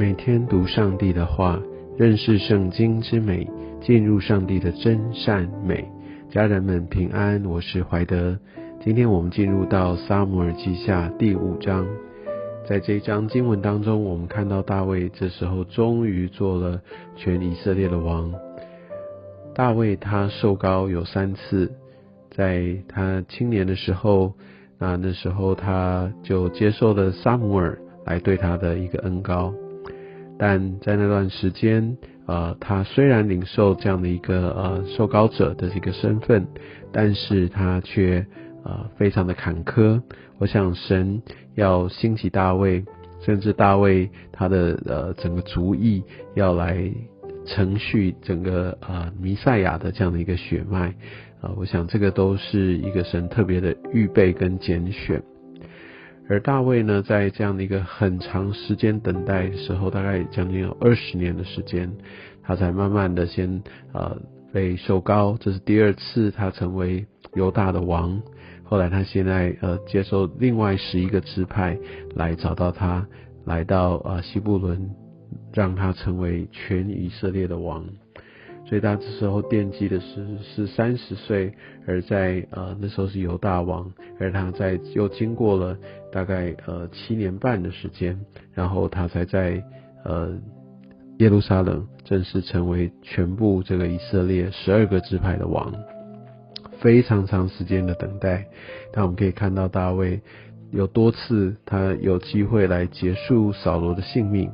每天读上帝的话，认识圣经之美，进入上帝的真善美。家人们平安，我是怀德。今天我们进入到撒母耳记下第五章，在这一章经文当中，我们看到大卫这时候终于做了全以色列的王。大卫他受膏有三次，在他青年的时候，那那时候他就接受了撒母耳来对他的一个恩膏。但在那段时间，呃，他虽然领受这样的一个呃受膏者的这个身份，但是他却呃非常的坎坷。我想神要兴起大卫，甚至大卫他的呃整个族裔要来承续整个呃弥赛亚的这样的一个血脉，啊，我想这个都是一个神特别的预备跟拣选。而大卫呢，在这样的一个很长时间等待的时候，大概将近有二十年的时间，他才慢慢的先呃被受膏，这是第二次他成为犹大的王。后来他现在呃接受另外十一个支派来找到他，来到呃西布伦，让他成为全以色列的王。所以他这时候惦记的是是三十岁，而在呃那时候是犹大王，而他在又经过了大概呃七年半的时间，然后他才在呃耶路撒冷正式成为全部这个以色列十二个支派的王，非常长时间的等待。但我们可以看到大卫有多次他有机会来结束扫罗的性命。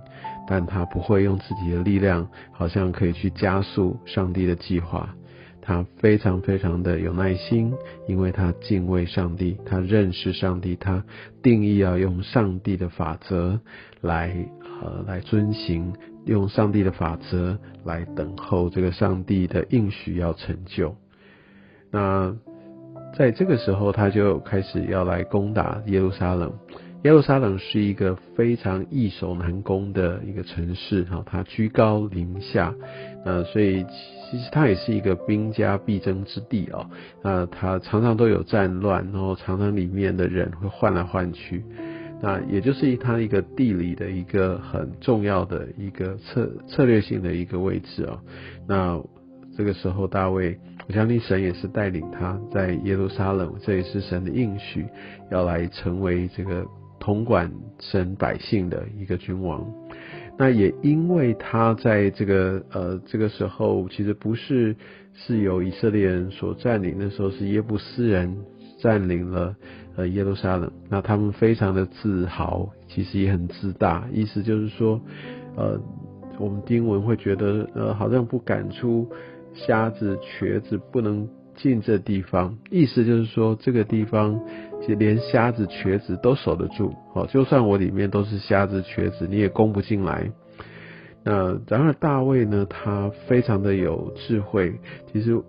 但他不会用自己的力量，好像可以去加速上帝的计划。他非常非常的有耐心，因为他敬畏上帝，他认识上帝，他定义要用上帝的法则来呃来遵行，用上帝的法则来等候这个上帝的应许要成就。那在这个时候，他就开始要来攻打耶路撒冷。耶路撒冷是一个非常易守难攻的一个城市，哈，它居高临下，呃，所以其实它也是一个兵家必争之地哦，那它常常都有战乱，然后常常里面的人会换来换去，那也就是它一个地理的一个很重要的一个策策略性的一个位置哦，那这个时候大卫，我相信神也是带领他在耶路撒冷，这也是神的应许，要来成为这个。统管神百姓的一个君王，那也因为他在这个呃这个时候，其实不是是由以色列人所占领，那时候是耶布斯人占领了呃耶路撒冷，那他们非常的自豪，其实也很自大，意思就是说，呃，我们丁文会觉得呃好像不敢出瞎子瘸子不能。进这地方，意思就是说，这个地方连瞎子、瘸子都守得住。哦，就算我里面都是瞎子、瘸子，你也攻不进来。那然而大卫呢，他非常的有智慧。其实，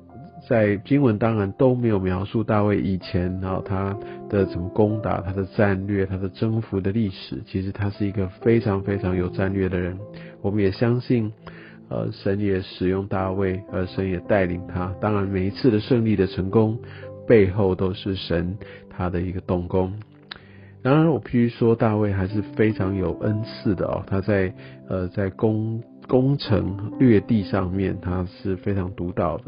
在经文当然都没有描述大卫以前然后他的怎么攻打、他的战略、他的征服的历史。其实他是一个非常非常有战略的人。我们也相信。呃，神也使用大卫，而神也带领他。当然，每一次的胜利的成功，背后都是神他的一个动工。当然，我必须说，大卫还是非常有恩赐的哦。他在呃，在攻攻城略地上面，他是非常独到的。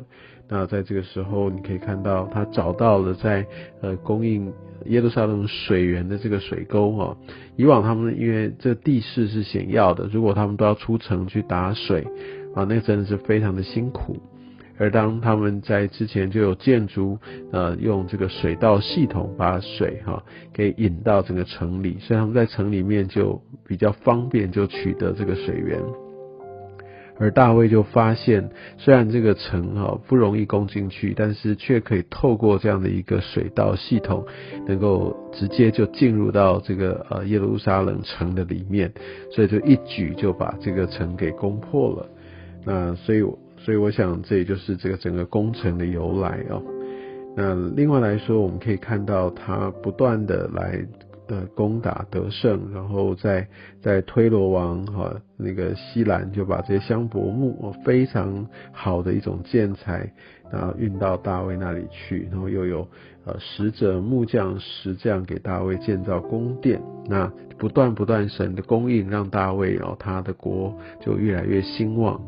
那在这个时候，你可以看到他找到了在呃供应耶路撒冷水源的这个水沟哦。以往他们因为这地势是险要的，如果他们都要出城去打水啊，那真的是非常的辛苦。而当他们在之前就有建筑呃用这个水道系统把水哈给引到整个城里，所以他们在城里面就比较方便就取得这个水源。而大卫就发现，虽然这个城哈不容易攻进去，但是却可以透过这样的一个水道系统，能够直接就进入到这个呃耶路撒冷城的里面，所以就一举就把这个城给攻破了。那所以所以我想这也就是这个整个工程的由来哦。那另外来说，我们可以看到他不断的来呃攻打得胜，然后在在推罗王哈那个西兰就把这些香柏木非常好的一种建材啊运到大卫那里去，然后又有呃使者木匠石匠给大卫建造宫殿，那不断不断神的供应让大卫哦他的国就越来越兴旺。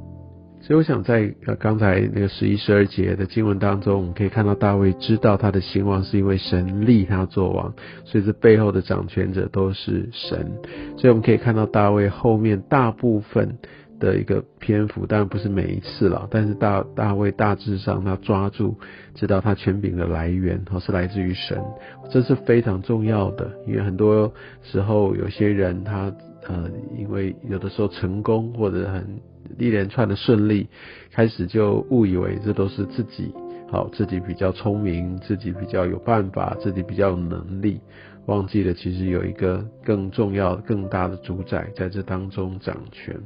所以我想在呃刚才那个十一十二节的经文当中，我们可以看到大卫知道他的兴旺是因为神立他做王，所以这背后的掌权者都是神。所以我们可以看到大卫后面大部分的一个篇幅，当然不是每一次了，但是大大卫大致上他抓住知道他权柄的来源，哦是来自于神，这是非常重要的，因为很多时候有些人他呃因为有的时候成功或者很。一连串的顺利，开始就误以为这都是自己好，自己比较聪明，自己比较有办法，自己比较有能力，忘记了其实有一个更重要、更大的主宰在这当中掌权。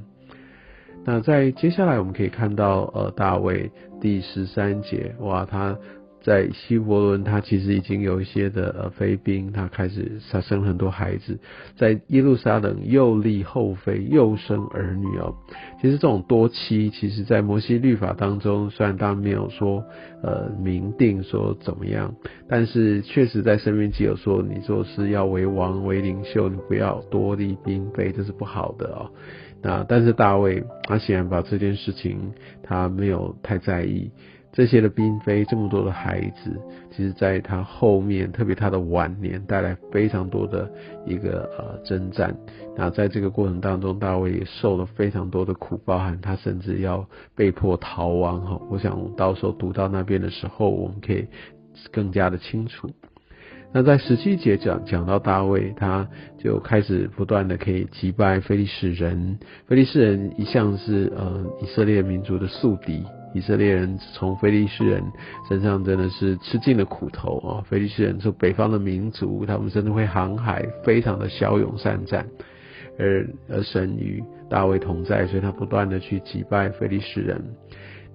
那在接下来我们可以看到，呃，大卫第十三节，哇，他。在希伯伦，他其实已经有一些的呃妃兵，他开始他生很多孩子，在耶路撒冷又立后妃，又生儿女哦。其实这种多妻，其实在摩西律法当中，虽然他没有说呃明定说怎么样，但是确实在生命记有说，你做事要为王为领袖，你不要多立兵妃，这是不好的哦。那但是大卫他显然把这件事情他没有太在意。这些的嫔妃，这么多的孩子，其实在他后面，特别他的晚年，带来非常多的一个呃征战。那在这个过程当中，大卫也受了非常多的苦，包含他甚至要被迫逃亡哈。我想到时候读到那边的时候，我们可以更加的清楚。那在十七节讲讲到大卫，他就开始不断的可以击败非利士人。非利士人一向是呃以色列民族的宿敌。以色列人从菲利士人身上真的是吃尽了苦头啊！非利士人是北方的民族，他们真的会航海，非常的骁勇善战，而而神与大卫同在，所以他不断的去击败菲利士人。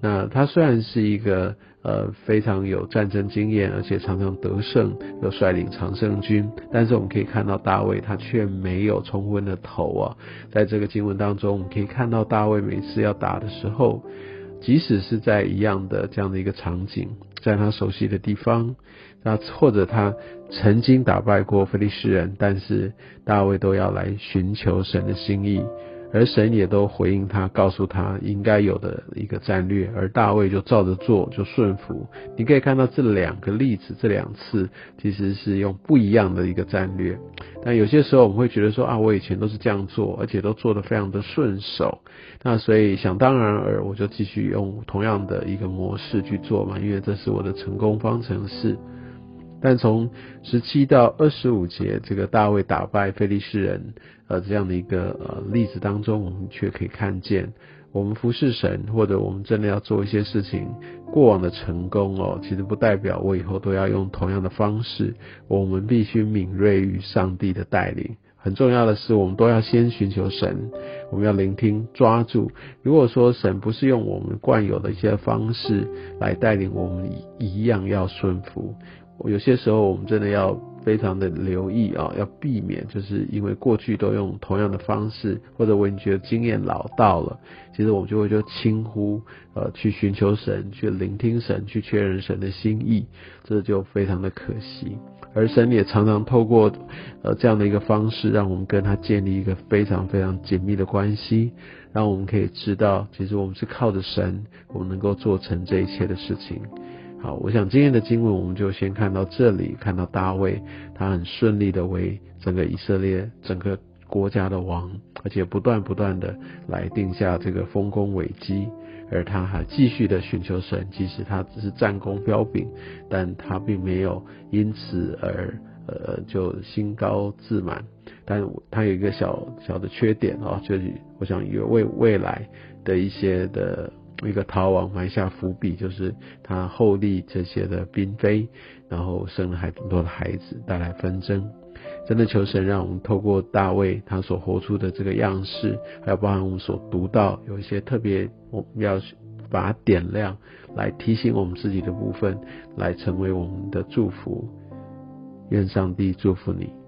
那他虽然是一个呃非常有战争经验，而且常常得胜，又率领常胜军，但是我们可以看到大卫他却没有冲昏了头啊！在这个经文当中，我们可以看到大卫每次要打的时候。即使是在一样的这样的一个场景，在他熟悉的地方，那或者他曾经打败过菲利士人，但是大卫都要来寻求神的心意。而神也都回应他，告诉他应该有的一个战略，而大卫就照着做，就顺服。你可以看到这两个例子，这两次其实是用不一样的一个战略。但有些时候我们会觉得说啊，我以前都是这样做，而且都做得非常的顺手，那所以想当然而我就继续用同样的一个模式去做嘛，因为这是我的成功方程式。但从十七到二十五节，这个大卫打败非利士人，呃，这样的一个呃例子当中，我们却可以看见，我们服侍神，或者我们真的要做一些事情，过往的成功哦，其实不代表我以后都要用同样的方式。我们必须敏锐于上帝的带领。很重要的是，我们都要先寻求神，我们要聆听、抓住。如果说神不是用我们惯有的一些方式来带领我们，一样要顺服。有些时候，我们真的要非常的留意啊，要避免，就是因为过去都用同样的方式，或者我已经觉得经验老道了，其实我们就会就轻忽，呃，去寻求神，去聆听神，去确认神的心意，这就非常的可惜。而神也常常透过呃这样的一个方式，让我们跟他建立一个非常非常紧密的关系，让我们可以知道，其实我们是靠着神，我们能够做成这一切的事情。好，我想今天的经文我们就先看到这里，看到大卫他很顺利的为整个以色列整个国家的王，而且不断不断的来定下这个丰功伟绩，而他还继续的寻求神，即使他只是战功彪炳，但他并没有因此而呃就心高自满，但他有一个小小的缺点啊，就是我想也为未来的一些的。为一个逃亡埋下伏笔，就是他后立这些的嫔妃，然后生了很多的孩子，带来纷争。真的求神让我们透过大卫他所活出的这个样式，还有包含我们所读到有一些特别，我们要把它点亮，来提醒我们自己的部分，来成为我们的祝福。愿上帝祝福你。